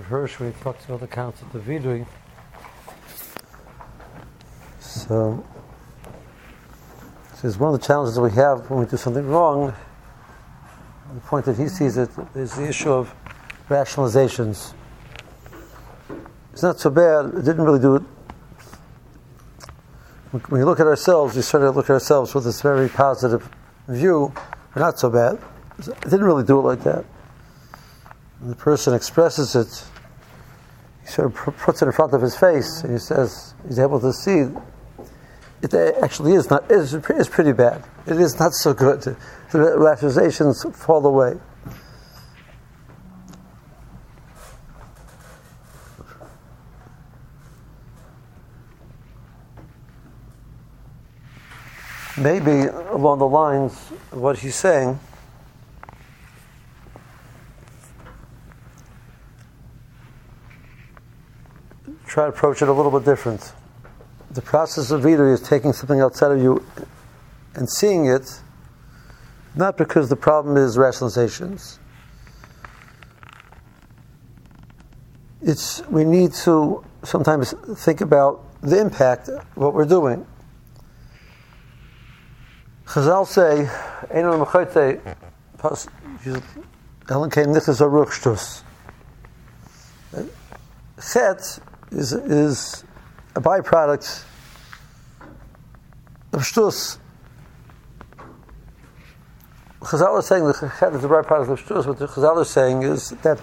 Hirsch when he talks about the concept of vidui. So, it's one of the challenges that we have when we do something wrong, the point that he sees it is the issue of rationalizations. It's not so bad. It didn't really do it. When you look at ourselves, we sort of look at ourselves with this very positive view. We're not so bad. It didn't really do it like that. When the person expresses it, he sort of puts it in front of his face, and he says he's able to see it actually is not is, is pretty bad. It is not so good. The rationalizations fall away. Maybe along the lines of what he's saying. Try to approach it a little bit different the process of reader is taking something outside of you and seeing it, not because the problem is rationalizations. It's we need to sometimes think about the impact of what we're doing. Chazal say, "Einon mechote Ellen came nichas aruch shtus." Chet is is a byproduct of shtus. Chazal is saying the chet is a byproduct of shtus. What the Chazal is saying is that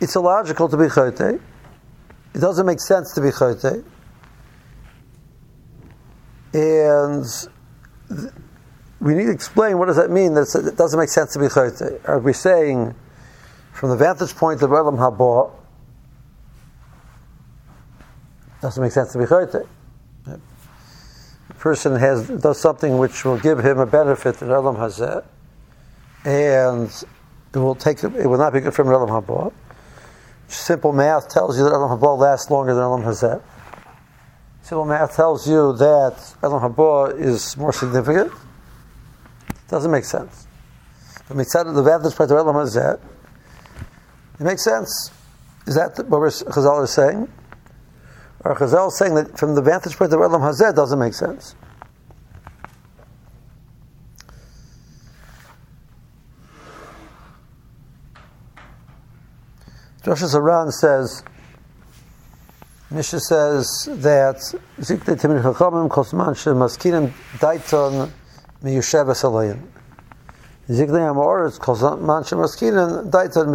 it's illogical to be chote. It doesn't make sense to be chote. And we need to explain what does that mean that it doesn't make sense to be chote. Are we saying, from the vantage point of Elam Haba, doesn't make sense to be chayte. The person has does something which will give him a benefit in Elam Hazeh, and it will take it will not be good from Elam Haba. Simple math tells you that Elam Haba lasts longer than Elam Hazeh. Simple math tells you that Elam Haba is more significant. It Doesn't make sense. But mitzad the vantage point of Elam Hazeh, it makes sense. Is that what Chazal is saying? Or Chazal saying that from the vantage point of Elam Hazeh doesn't make sense. Joshua Zaran says, Misha says that Zikte Timir Chachamim Kosman Shemaskinim Daiton Miyushevas Alayim. Zikte Amoritz Kosman Shemaskinim Daiton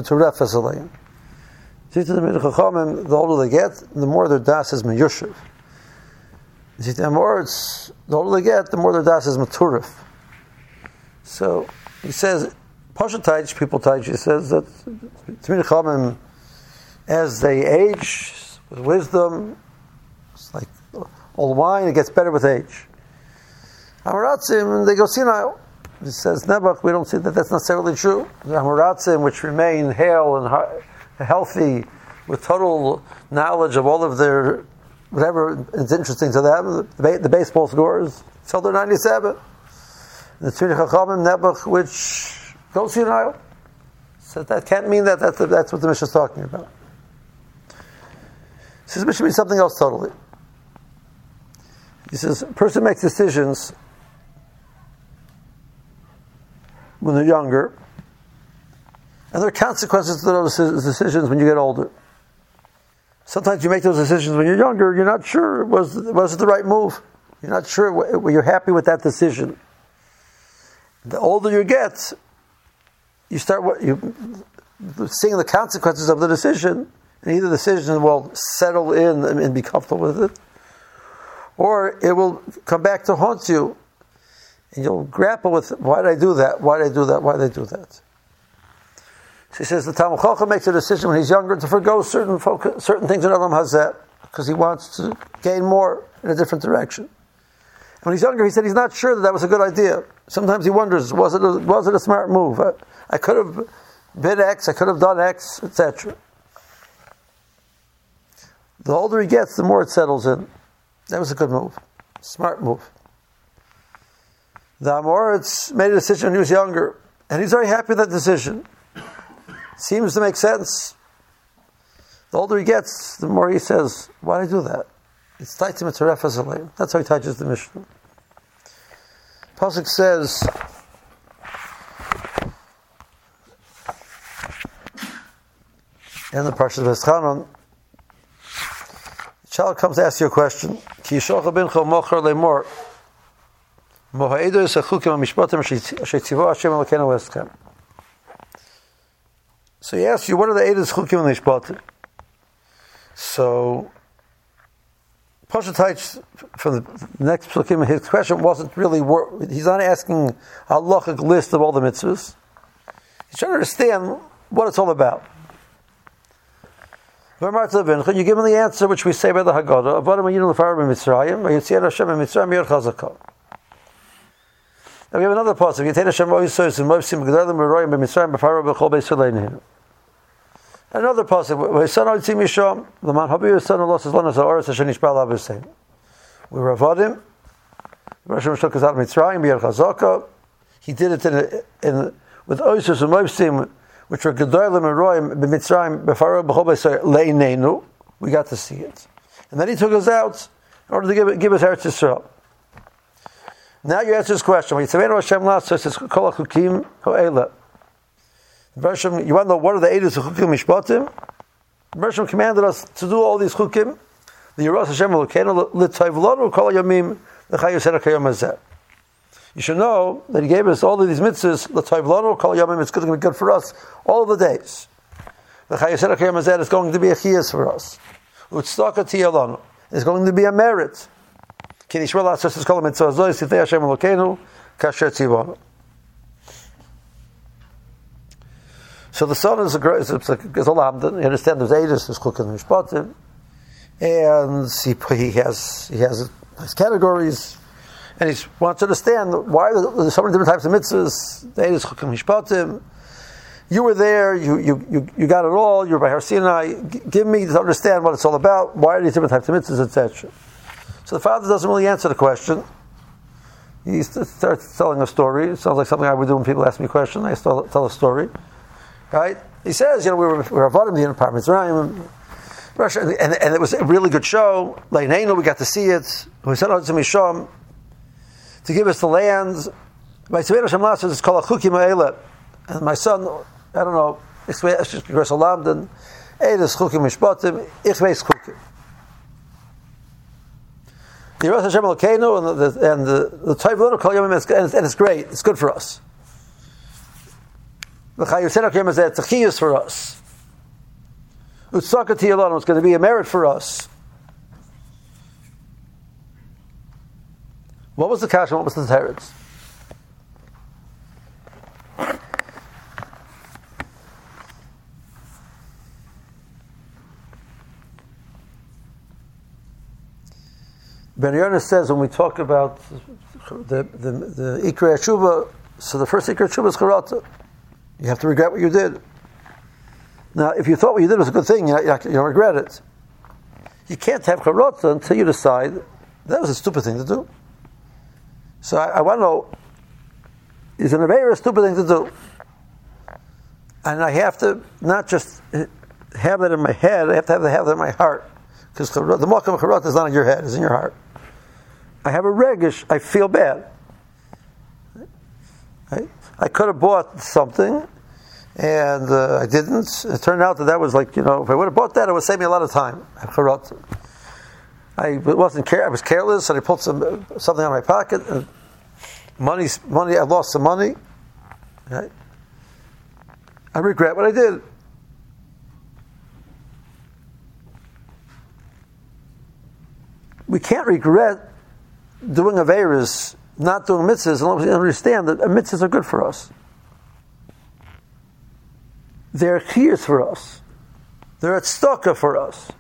Miturefas Alayim the older they get, the more their das is meyushiv. The more it's, the older they get, the more their das is maturif. So he says, Pasha Taich, people Taich, he says that Tamid as they age with wisdom, it's like old wine, it gets better with age. Amaratzim, they go senile. He says, Nebuch, we don't see that that's necessarily true. The Amaratzim, which remain hale and high, healthy, with total knowledge of all of their whatever is interesting to them, the, the baseball scores, till they're 97. The Tzvini Chachamim Nebuch, which goes to Nile. So that can't mean that that's, that's what the Mishnah is talking about. He says Mishnah means something else totally. He says a person makes decisions when they're younger and there are consequences to those decisions when you get older. Sometimes you make those decisions when you're younger, you're not sure was was it the right move. You're not sure you're happy with that decision. The older you get, you start you seeing the consequences of the decision, and either the decision will settle in and be comfortable with it, or it will come back to haunt you, and you'll grapple with why did I do that? Why did I do that? Why did I do that? She says the Talmud Chacham makes a decision when he's younger to forego certain focus, certain things in Elam Hazeh because he wants to gain more in a different direction. And when he's younger, he said he's not sure that that was a good idea. Sometimes he wonders, was it a, was it a smart move? I, I could have bid X, I could have done X, etc. The older he gets, the more it settles in. That was a good move, smart move. The Amoritz made a decision when he was younger, and he's very happy with that decision. Seems to make sense. The older he gets, the more he says, why did I do that? It's tight to mitzaref That's how he touches the mission. Pasuk says, in the Parshat of Eschanon, child comes to ask you a question. Lemor. Mohaedo yisachukim Hashem. So he asks you, what are the Eidos chukim and mishpatim? So, Pasha Taich, from the next psukim, his question wasn't really, he's not asking a halachic list of all the mitzvahs. He's trying to understand what it's all about. You give him the answer which we say by the Haggadah. Now we have another. Yitain Hashem Leinu. Another pasuk. Vayson Oitzim Misham L'man Habi Yisson Allah Says Lana Za'oris Hashem Nishbal Avisein. We were Avadim. Rosh Hashanah took us out of Mitzrayim Yer Chazakah. He did it in, in with Oisos and Moisim which were Gedolim and Royim b'Mitzrayim b'Faro b'Chol le'inenu. We got to see it, and then he took us out in order to give, give us Eretz Yisrael. Now you answer this question. When Yitzavenu Hashem Lasso says Kol HaChukim Ho'ela. You want to know what are the Eidos of Chukim Mishpatim? Bershom commanded us to do all these Chukim. The Yeros Hashem Elokeinu L'Tayv Lonu Kol Yomim L'Chayu Sedek Hayom Hazeh you should know that He gave us all of these mitzvahs, l'toivlanu, kol yamim, it's going to be good for us all the days. The Chayesed HaKayam is going to be a chiyas for us. Utztaka tiyalanu. It's going to be a merit. Kinishwel Atzos is called mitzvah zoy, sitei Hashem Elokeinu, kasher tzivonu. So the son is a great, it's like, it's a. You understand there's ages, there's chukim and mishpatim. And he, he has, he has his categories and he wants to understand why there's so many different types of mitzvahs. You were there, you, you, you, you got it all, you're by Har Sinai. Give me to understand what it's all about. Why are these different types of mitzvahs, etc. So the father doesn't really answer the question. He starts telling a story. It sounds like something I would do when people ask me a question. I tell a story. Right? He says, you know, we were, we were avodim the apartments, Russia, and, and, it was a really good show. Like we got to see it. We sent out oh, to Misham to give us the lands. My Tzvei Hashem says it's called a ha'elet. And my son, I don't know, ich weiß, ich weiß, Lamden, Eides chukim mishpatim, ich weiß chukim. The Yeros Hashem Elokeinu and the and the the Tayv Lenu Kol Yomim and it's great. It's good for us. The Sedek Yom is it's a chiyus for us. Utzaka Tiyalon is going to be a merit for us. What was the cash and what was the teretz? Ben Yonah says when we talk about the the, the Ikra Shuba, so the first Ikra Shuba is Charata. You have to regret what you did. Now, if you thought what you did was a good thing, you, don't regret it. You can't have Charata until you decide that was a stupid thing to do. So I, I want to know, is it a very stupid thing to do? And I have to not just eh, have that in my head, I have to have, have it in my heart. Because the Malkam Charot is not in your head, it's in your heart. I have a regish, I feel bad. I, I could have bought something, and uh, I didn't. It turned out that that was like, you know, if I would have bought that, it would save me a lot of time. I wasn't care. I was careless, and I pulled some something out of my pocket. And money, money. I lost some money. Right? I regret what I did. We can't regret doing a averas, not doing mitzvahs, unless we understand that mitzvahs are good for us. They're chiyas for us. They're at for us.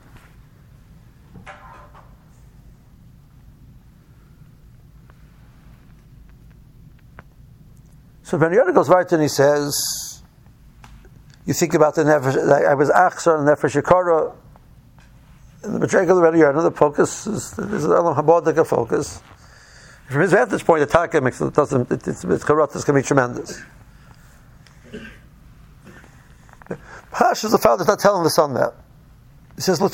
So Ben Yonah goes right and he says, you think about the nefesh, I was achsar and nefesh yikara, the Madrigal Ben Yonah, the focus is, is an Elam Habodika focus. From his vantage point, the Taka makes it doesn't, it, it's, it's going to be tremendous. Pash is the father's not telling the son that. He says, The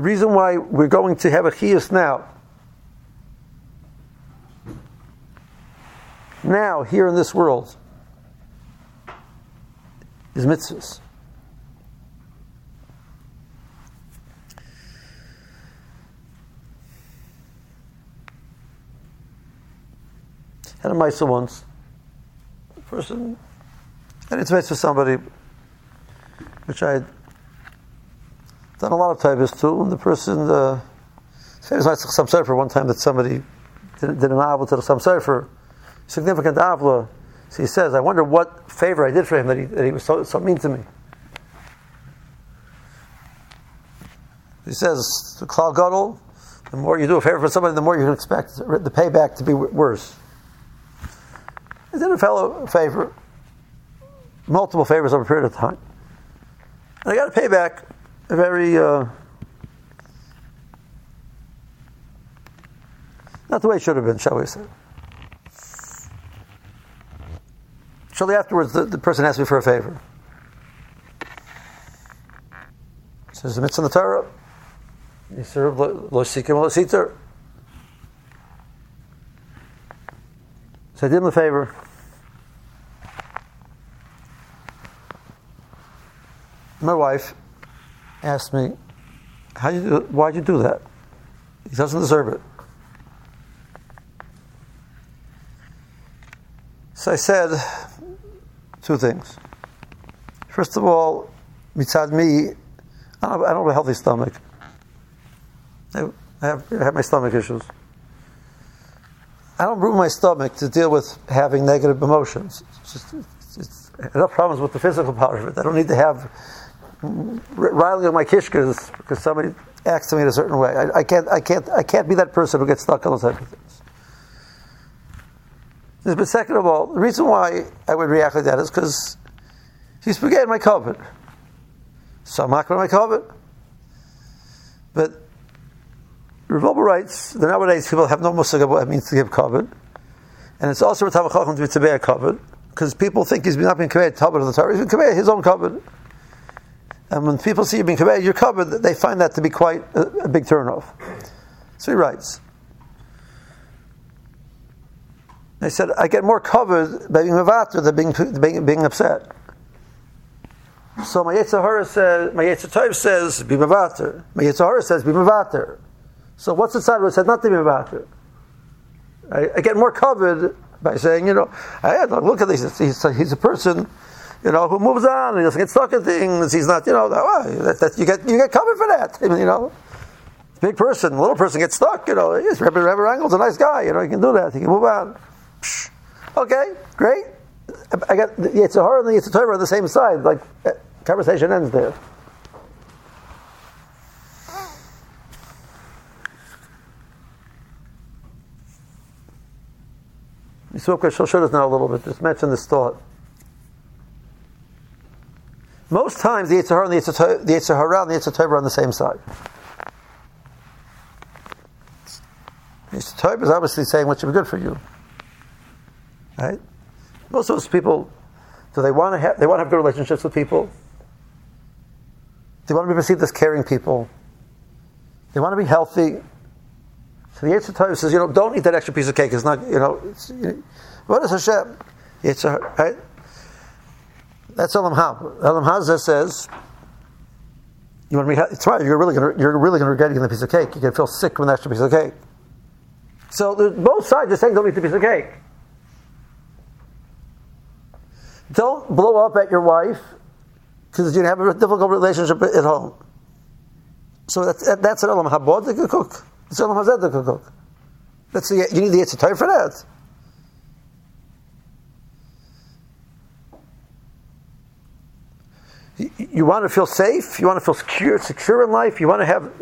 reason why we're going to have a chiyus now, now, here in this world, is mitzvahs. Had a mitzvah once. A person and it's mitzvah somebody, which I had done a lot of taibas to, and the person, uh, was like some for one time that somebody did, did an avla to the some for significant avla. So he says, I wonder what favor I did for him that he, that he was so, so mean to me. He says, the klal gadol, the more you do a favor for somebody, the more you can expect the payback to be worse. He did a fellow a favor multiple favors over a period of time. And I got to pay back a very, uh, not the way it should have been, shall we say. Shortly afterwards, the, the person asked me for a favor. He says, the mitzvah in the Torah, you serve lo sikim lo siter. So I did him a favor. my wife asked me, How you do, why'd you do that? He doesn't deserve it. So I said two things. First of all, mitzad me, I don't, have, a healthy stomach. I have, I have my stomach issues. I don't ruin my stomach to deal with having negative emotions. It's just, it's, it's enough problems with the physical part of it. I don't need to have riling on my kishkas because somebody acts to me in a certain way. I, I, can't, I, can't, I can't be that person who gets stuck on those type of things. But second of all, the reason why I would react like that is because he's forgetting my covenant. So I'm not going to my covenant. But Revolver writes that nowadays people have no musig of what it means to give covenant. And it's also a Tavachachim to be a covenant because people think he's not being committed to the Torah, he's committed his own covenant. And when people see you being covered, you're covered, they find that to be quite a, a big turnoff. So he writes. They said, I get more covered by being mavater than being, being, being upset. So my Yetzirah says, my Yetzirah says, be mavater. My Yetzirah says, be mavater. So what's the where it said not to be mavater? I, I, get more covered by saying, you know, I, look at this, he's, he's a person you know, who moves on, he doesn't get stuck in things, he's not, you know, that, that, you get you get covered for that. I mean, you know. Big person, little person gets stuck, you know. Yes, Rangel's a nice guy, you know, he can do that, he can move on. Psh. Okay, great. I got the Yetzirah and the Yetzirah on the same side, like, eh, conversation ends there. Yisroel Shal showed us now a little bit, just mention this thought. Most times the Yitzhahara and the Yitzhahara, the Yitzhahara and the Yitzhahara are on the same side. The Yitzhahara is obviously saying what should be good for you. Right? Most of those people, do they want to have, they want to have good relationships with people? They want to be perceived as caring people. They want to be healthy. So the Yitzhahara says, you know, don't eat that extra piece of cake. It's not, you know, it's, you what is Hashem? Yitzhahara, right? That's Elam Ha. Elam Hazeh says, you want to be, it's right, you're really going to, you're really going to regret eating the piece of cake. You're going to feel sick from that extra piece of cake. So both sides are saying don't eat the piece of cake. Don't blow up at your wife because you have a difficult relationship at home. So that's, that's an Elam Habod can cook. It's. That's the, you need the Yitzhak for that. you want to feel safe, you want to feel secure, secure in life, you want to have,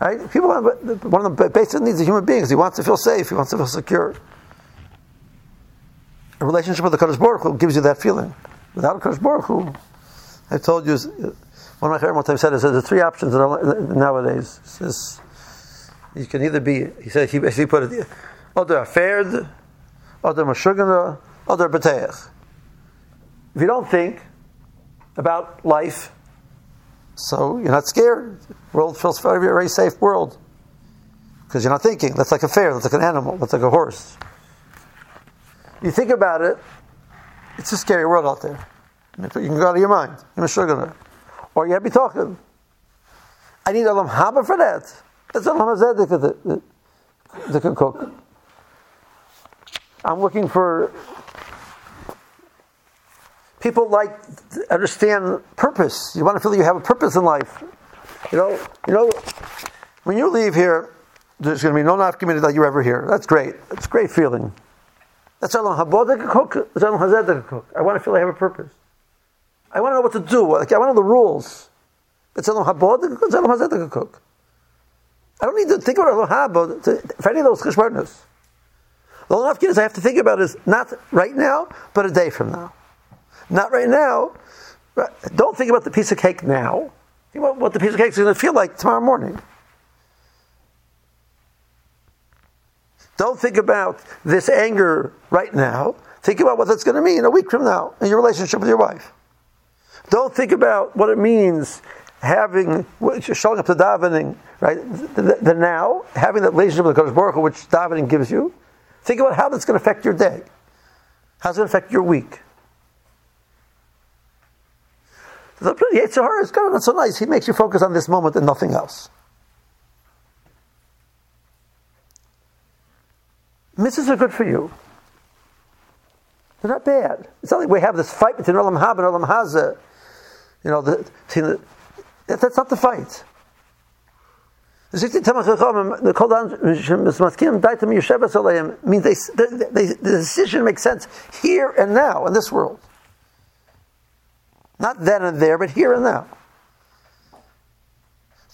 right? People have, one of the basic needs of human beings, he wants to feel safe, he wants to feel secure. A relationship with the Kadosh Baruch Hu gives you that feeling. Without a Kadosh Baruch Hu, I told you, one of my favorite one time said, is there's three options nowadays. Says, you can either be, he said, he basically put it, other affared, other mashugana, other beteach. If you don't think, about life. So you're not scared. World feels very, very safe world. Because you're not thinking. That's like a fair, that's like an animal, that's like a horse. You think about it, it's a scary world out there. You can go out of your mind. You're gonna. Or you have to be talking. I need Olam Haba for that. That's Olam Hazeh that can cook. I'm looking for people like understand purpose. You want to feel that you have a purpose in life. You know, you know, when you leave here, there's going to be no nafkamina that you're ever here. That's great. It's a great feeling. That's that can cook. That's that can cook. I want to feel I have a purpose. I want to know what to do. Like, I want to know the rules. It's Olam Haba that can cook. It's Olam Hazeh that can cook. I don't need to think about Olam Haba for any of those cheshbonos. The only is I have to think about is not right now, but a day from now. Not right now. Don't think about the piece of cake now. Think about what the piece of cake is going to feel like tomorrow morning. Don't think about this anger right now. Think about what that's going to mean a week from now in your relationship with your wife. Don't think about what it means having showing up to davening, right? The, the, now, having that relationship with the Kodesh Baruch Hu, which davening gives you. Think about how that's going to affect your day. How's it going to affect your week? The Yetzer Hara is kind of not so nice. He makes you focus on this moment and nothing else. Mitzvahs are good for you. They're not bad. It's not like we have this fight between Olam Haba and Olam Hazeh. You know, the, the, that's not the fight. The means they, they, the decision makes sense here and now in this world. Not then and there, but here and now.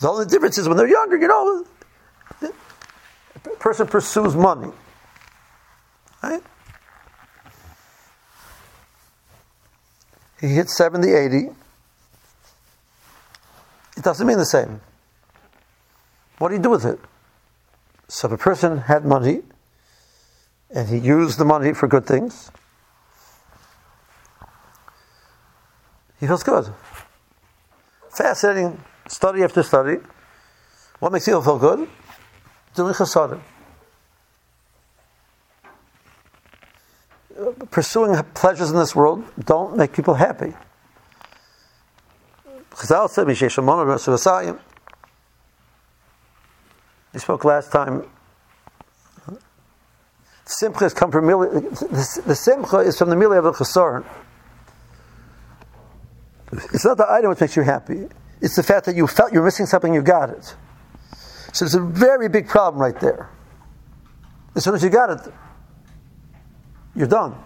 The only difference is when they're younger, you know, a person pursues money. Right? He hits 70, 80. It doesn't mean the same. What do you do with it? So if a person had money and he used the money for good things, he feels good. Fascinating study after study. What makes you feel good? Doing chasadim. Pursuing pleasures in this world don't make people happy. Chazal said, we spoke last time. Simcha has come from the, the simcha is from the milah of the chasaron. It's not the item which makes you happy. It's the fact that you felt you're missing something, you got it. So there's a very big problem right there. As soon as you got it, you're done.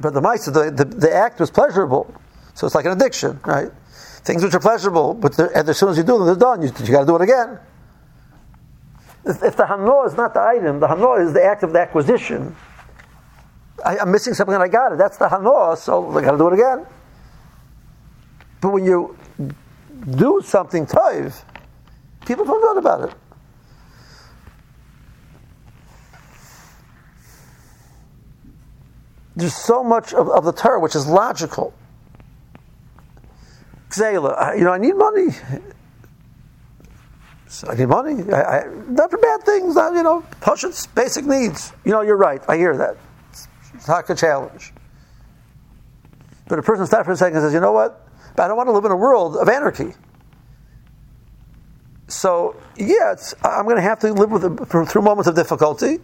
But the mice, the, the, the act was pleasurable. So it's like an addiction, right? Things which are pleasurable, but as soon as you do them, they're done. You, you got to do it again. If, if the hano is not the item, the hano is the act of the acquisition. I, am missing something and I got it. That's the hano, so I got to do it again. But when you do something toiv, people feel good about it. There's so much of, of the Torah which is logical. You know, I need money. So I need money. I, I, not for bad things, not, you know, Pashut's basic needs. You know, you're right. I hear that. It's not a challenge. But a person stops for a second and says, you know what? I don't want to live in a world of anarchy. So, yeah, I'm going to have to live with it through moments of difficulty.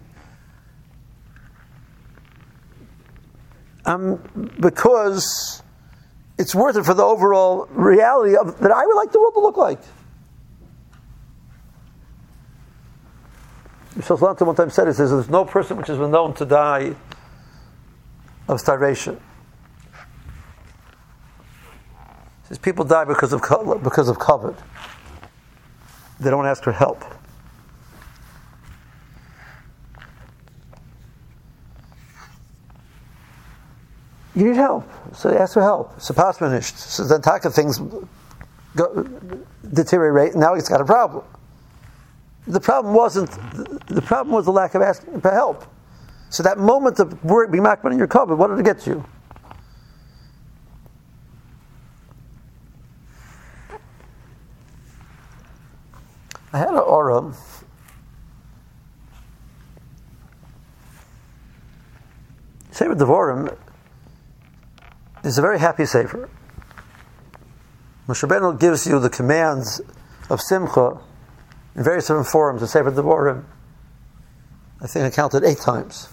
Um, because it's worth it for the overall reality of that I would like the world to look like. Shoslantam one time said, he says, there's no person which has been known to die of starvation. He says people die because of because of covet. They don't ask for help. you need help. So ask for help. So pasmanish. So then taka things go, deteriorate, now it's got a problem. The problem wasn't the problem was the lack of asking for help. So that moment of work being makman in your cupboard, what did it get you? I had an aura Same with Devorim, is a very happy Sefer. Moshe Rabbeinu gives you the commands of Simcha in various different forms in Sefer Devorim. I think I counted eight times.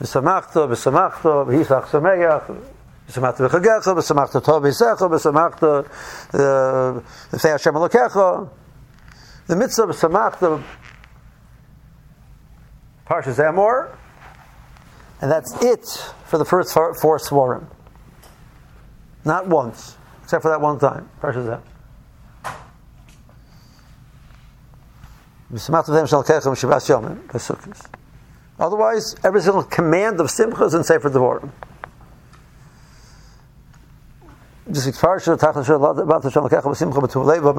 V'samachta, v'samachta, v'hisach sameach, v'samachta v'chagecha, v'samachta tov v'secha, v'samachta uh, v'sei Hashem alokecha. The mitzvah of samachta, Parshas Emor, and that's it for the first four, four svarim. Not once, except for that one time. Parshas Emor. Otherwise, every single command of Simcha is in Sefer Devorim. Just parsha tachas shel bat b'tum leiva.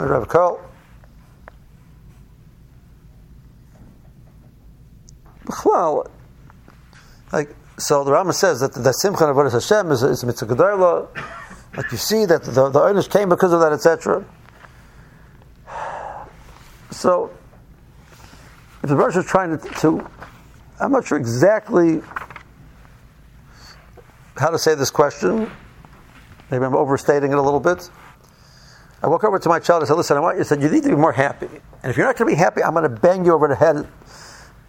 B'chlal, like so, the Rama says that that Simcha and Avodas Hashem is, is mitzvah gedola. Like you see that the the owners came because of that, etc. So if the Rosh is trying to, to, I'm not sure exactly how to say this question. Maybe I'm overstating it a little bit. I walk over to my child and said, "Listen, I want you." said, "You need to be more happy, and if you're not going to be happy, I'm going to bang you over the head,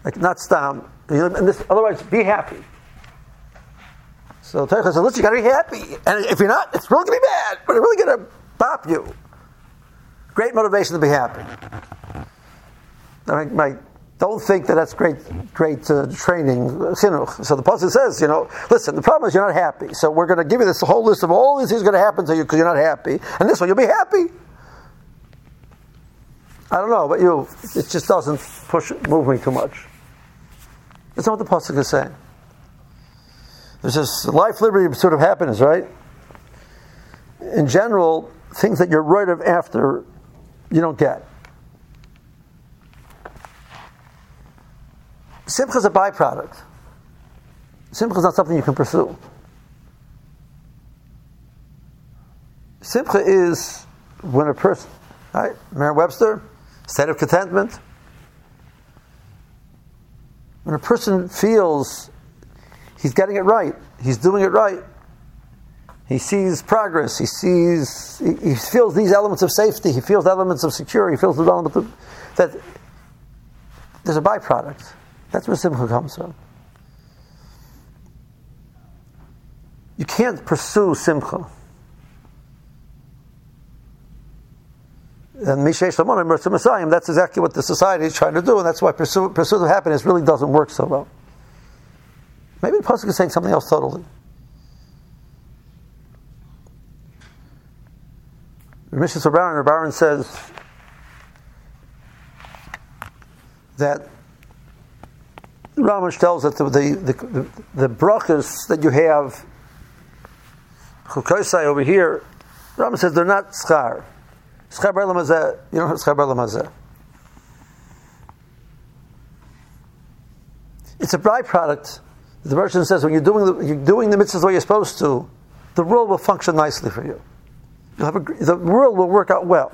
like not stam. And this, otherwise, be happy." So Teicha said, "Listen, you got to be happy, and if you're not, it's really going to be bad, but it's really going to bop you." Great motivation to be happy. My, my don't think that that's great, great uh, training. So the pasuk says, you know, listen. The problem is you're not happy. So we're going to give you this whole list of all these things going to happen to you because you're not happy, and this one you'll be happy. I don't know, but you, it just doesn't push, move me too much. That's not what the pasuk is saying. There's this life, liberty, sort of happiness, right? In general, things that you're right of after, you don't get. Simcha is a byproduct. Simcha is not something you can pursue. Simcha is when a person, right? Merriam Webster, state of contentment. When a person feels he's getting it right, he's doing it right, he sees progress, he sees, he, he feels these elements of safety, he feels elements of security, he feels the elements of, that there's a byproduct. That's where simcha comes from. You can't pursue simcha. And that's exactly what the society is trying to do, and that's why pursuit, pursuit of happiness really doesn't work so well. Maybe the Pasuk is saying something else totally. Mishas Rabbaran, Rabbaran says that Ramesh tells that the, the, the, the brachas that you have, Chukosai over here, Ramesh says they're not schar. Schar bar lamazeh, you don't have. It's a byproduct. The merchant says when you're doing the, you're doing the mitzvahs the way you're supposed to, the world will function nicely for you. A, the world will work out well.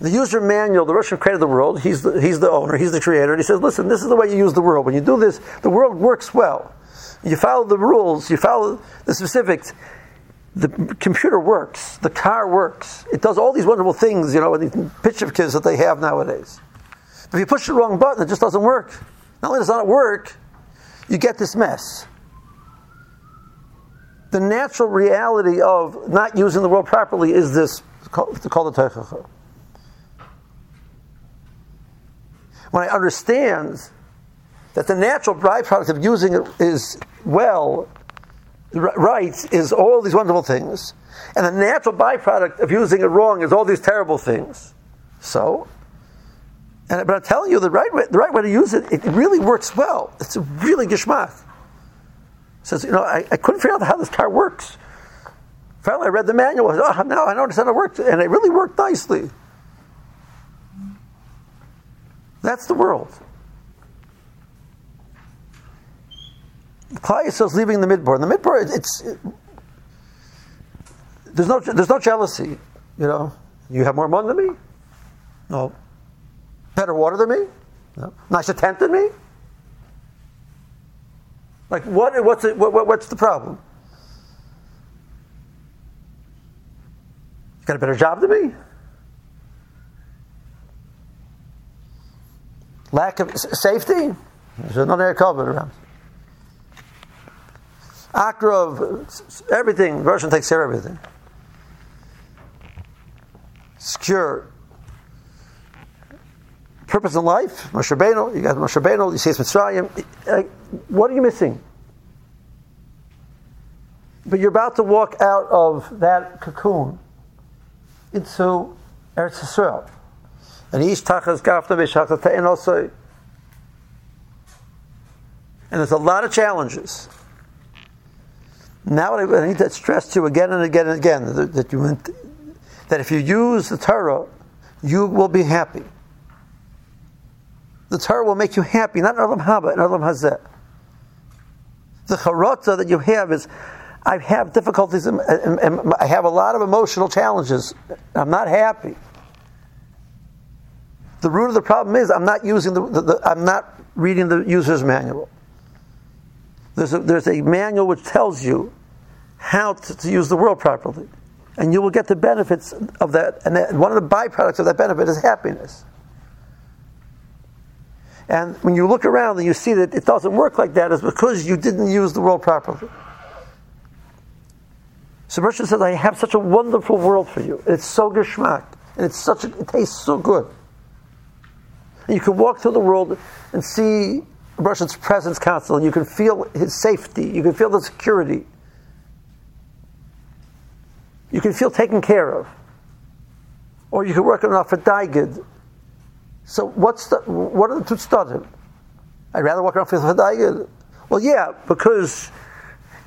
The user manual, the Russian created the world, he's the, he's the owner, he's the creator, and he says, listen, this is the way you use the world. When you do this, the world works well. You follow the rules, you follow the specifics, the computer works, the car works, it does all these wonderful things, you know, with these picture kids that they have nowadays. But if you push the wrong button, it just doesn't work. Not only does it not work, you get this mess. The natural reality of not using the world properly is this, called the Teichacha. when I understand that the natural byproduct of using it is well, right, is all these wonderful things, and the natural byproduct of using it wrong is all these terrible things. So, and, but I'm telling you, the right way, the right way to use it, it really works well. It's really gishmak. Says, you know, I, I couldn't figure out how this car works. Finally, I read the manual. Oh, now I understand how it works, and it really worked nicely. That's the world. Klal is leaving the midbar. The midbar, it's it, there's no there's no jealousy. You know, you have more money than me. No. Better water than me? No. Nicer tent than me? Like, what, what's, it, what, what's the problem? You got a better job than me? Lack of safety? There's another air covered around. Akrov, everything. Russian takes care of everything. Secure. Purpose in life, Moshe Rabbeinu, you got Moshe Rabbeinu, you see it's Mitzrayim. What are you missing? But you're about to walk out of that cocoon into Eretz Yisrael. And each tachas gafta and also. And there's a lot of challenges. Now I need to stress to you again and again and again that, you that if you use the Torah, you will be happy. The Torah will make you happy, not in Olam Haba, in Olam Hazeh. The charata that you have is, I have difficulties and I have a lot of emotional challenges. I'm not happy. The root of the problem is I'm not using the, the, the I'm not reading the user's manual. There's a, there's a manual which tells you how to, to, use the world properly. And you will get the benefits of that. And that, one of the byproducts of that benefit is happiness. And when you look around and you see that it doesn't work like that, is because you didn't use the world properly. So Merchant says, I have such a wonderful world for you. It's so geschmack. And it's such a, it tastes so good. And you can walk through the world and see Russian's presence constantly. You can feel his safety. You can feel the security. You can feel taken care of. Or you can work enough for Daigid. So what's the, what are the two studim? I'd rather walk around for Daigid. Well, yeah, because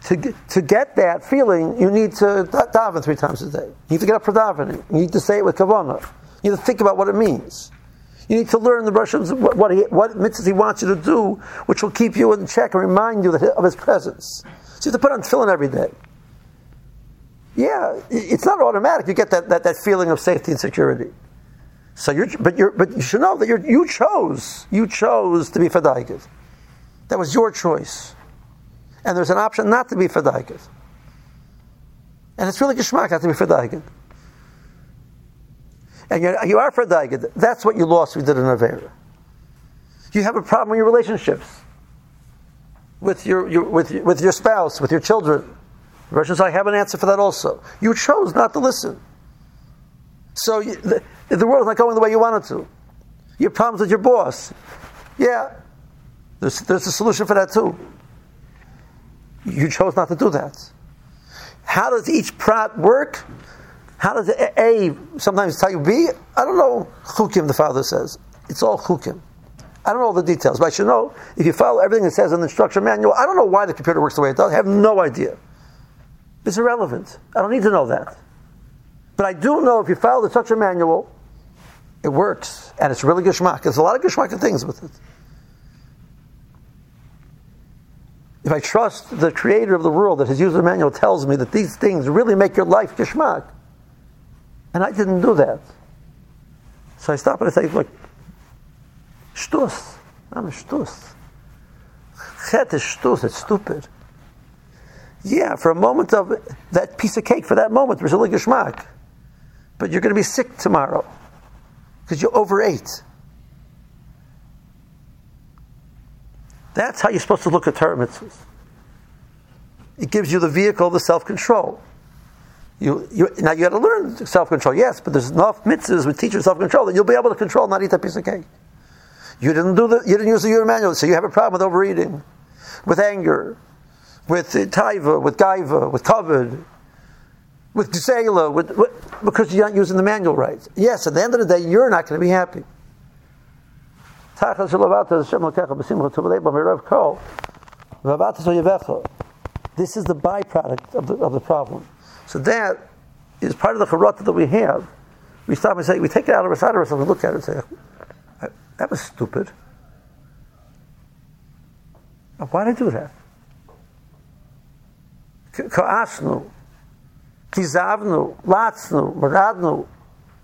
to, to get that feeling, you need to daven three times a day. You need to get up for davening. You need to say it with kavanah. You need to think about what it means. You need to learn the Russians what, what, he, what mitzvahs he wants you to do, which will keep you in check and remind you of his presence. So you have to put on tefillin every day. Yeah, it's not automatic. You get that, that, that feeling of safety and security. So you're, but you're, but you should know that you you chose, you chose to be fadaikid. That was your choice. And there's an option not to be fadaikid. And it's really geschmack not to be fadaikid and you're, you are Ferdagid, that's what you lost We did an Avera. You have a problem in your relationships with your, your, with, with your spouse, with your children. Russians, I have an answer for that also. You chose not to listen. So you, the, the world is not going the way you wanted to. You have problems with your boss. Yeah, there's, there's a solution for that too. You chose not to do that. How does each prat work? How does A sometimes tell you B? I don't know. Chukim, the father says. It's all chukim. I don't know all the details, but I should know if you follow everything that says in the instruction manual. I don't know why the computer works the way it does. I have no idea. It's irrelevant. I don't need to know that. But I do know if you follow the instruction manual, it works, and it's really geschmack. There's a lot of geschmack things with it. If I trust the creator of the world that his user manual tells me that these things really make your life geschmack, and I didn't do that. So I stopped and I said, look, shtus. I'm a shtus. Chet is shtus, it's stupid. Yeah, for a moment of that piece of cake, for that moment, there's a really geschmack. But you're going to be sick tomorrow because you overate. That's how you're supposed to look at Torah mitzvahs. It gives you the vehicle, the self control. You, you, now you got to learn self control, yes, but there's enough mitzvahs with teaching self control that you'll be able to control not eat that piece of cake. You didn't do the, you didn't use the Urim manual, so you have a problem with overeating, with anger, with taiva, with gaiva, with covered, with gsela, with, with, because you're not using the manual right. Yes, at the end of the day, you're not going to be happy. This is the byproduct of the, of the problem. So that is part of the charata that we have. We stop and say, we take it out of of ourselves and look at it and say, that was stupid. Why did I do that? Ka'asnu, Kizavnu, latznu, maradnu.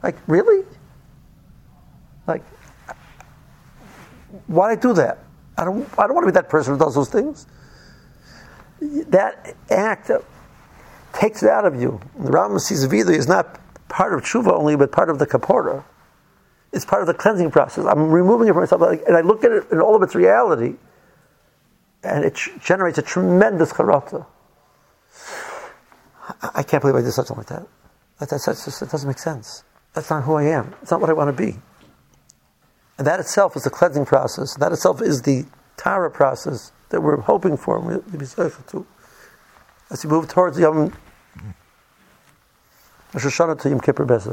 Like, really? Like, why do that? I don't, I don't want to be that person who does those things. That act takes it out of you. The Rambam sees vidui is not part of tshuva only, but part of the kapora. It's part of the cleansing process. I'm removing it from myself, and I look at it in all of its reality, and it generates a tremendous charata. I can't believe I did something like that. That, that, just, that doesn't make sense. That's not who I am. It's not what I want to be. And that itself is the cleansing process. That itself is the Tahara process that we're hoping for. to. As we move towards the Yom mm-hmm. Rosh Hashanah to Yom Kippur Bez.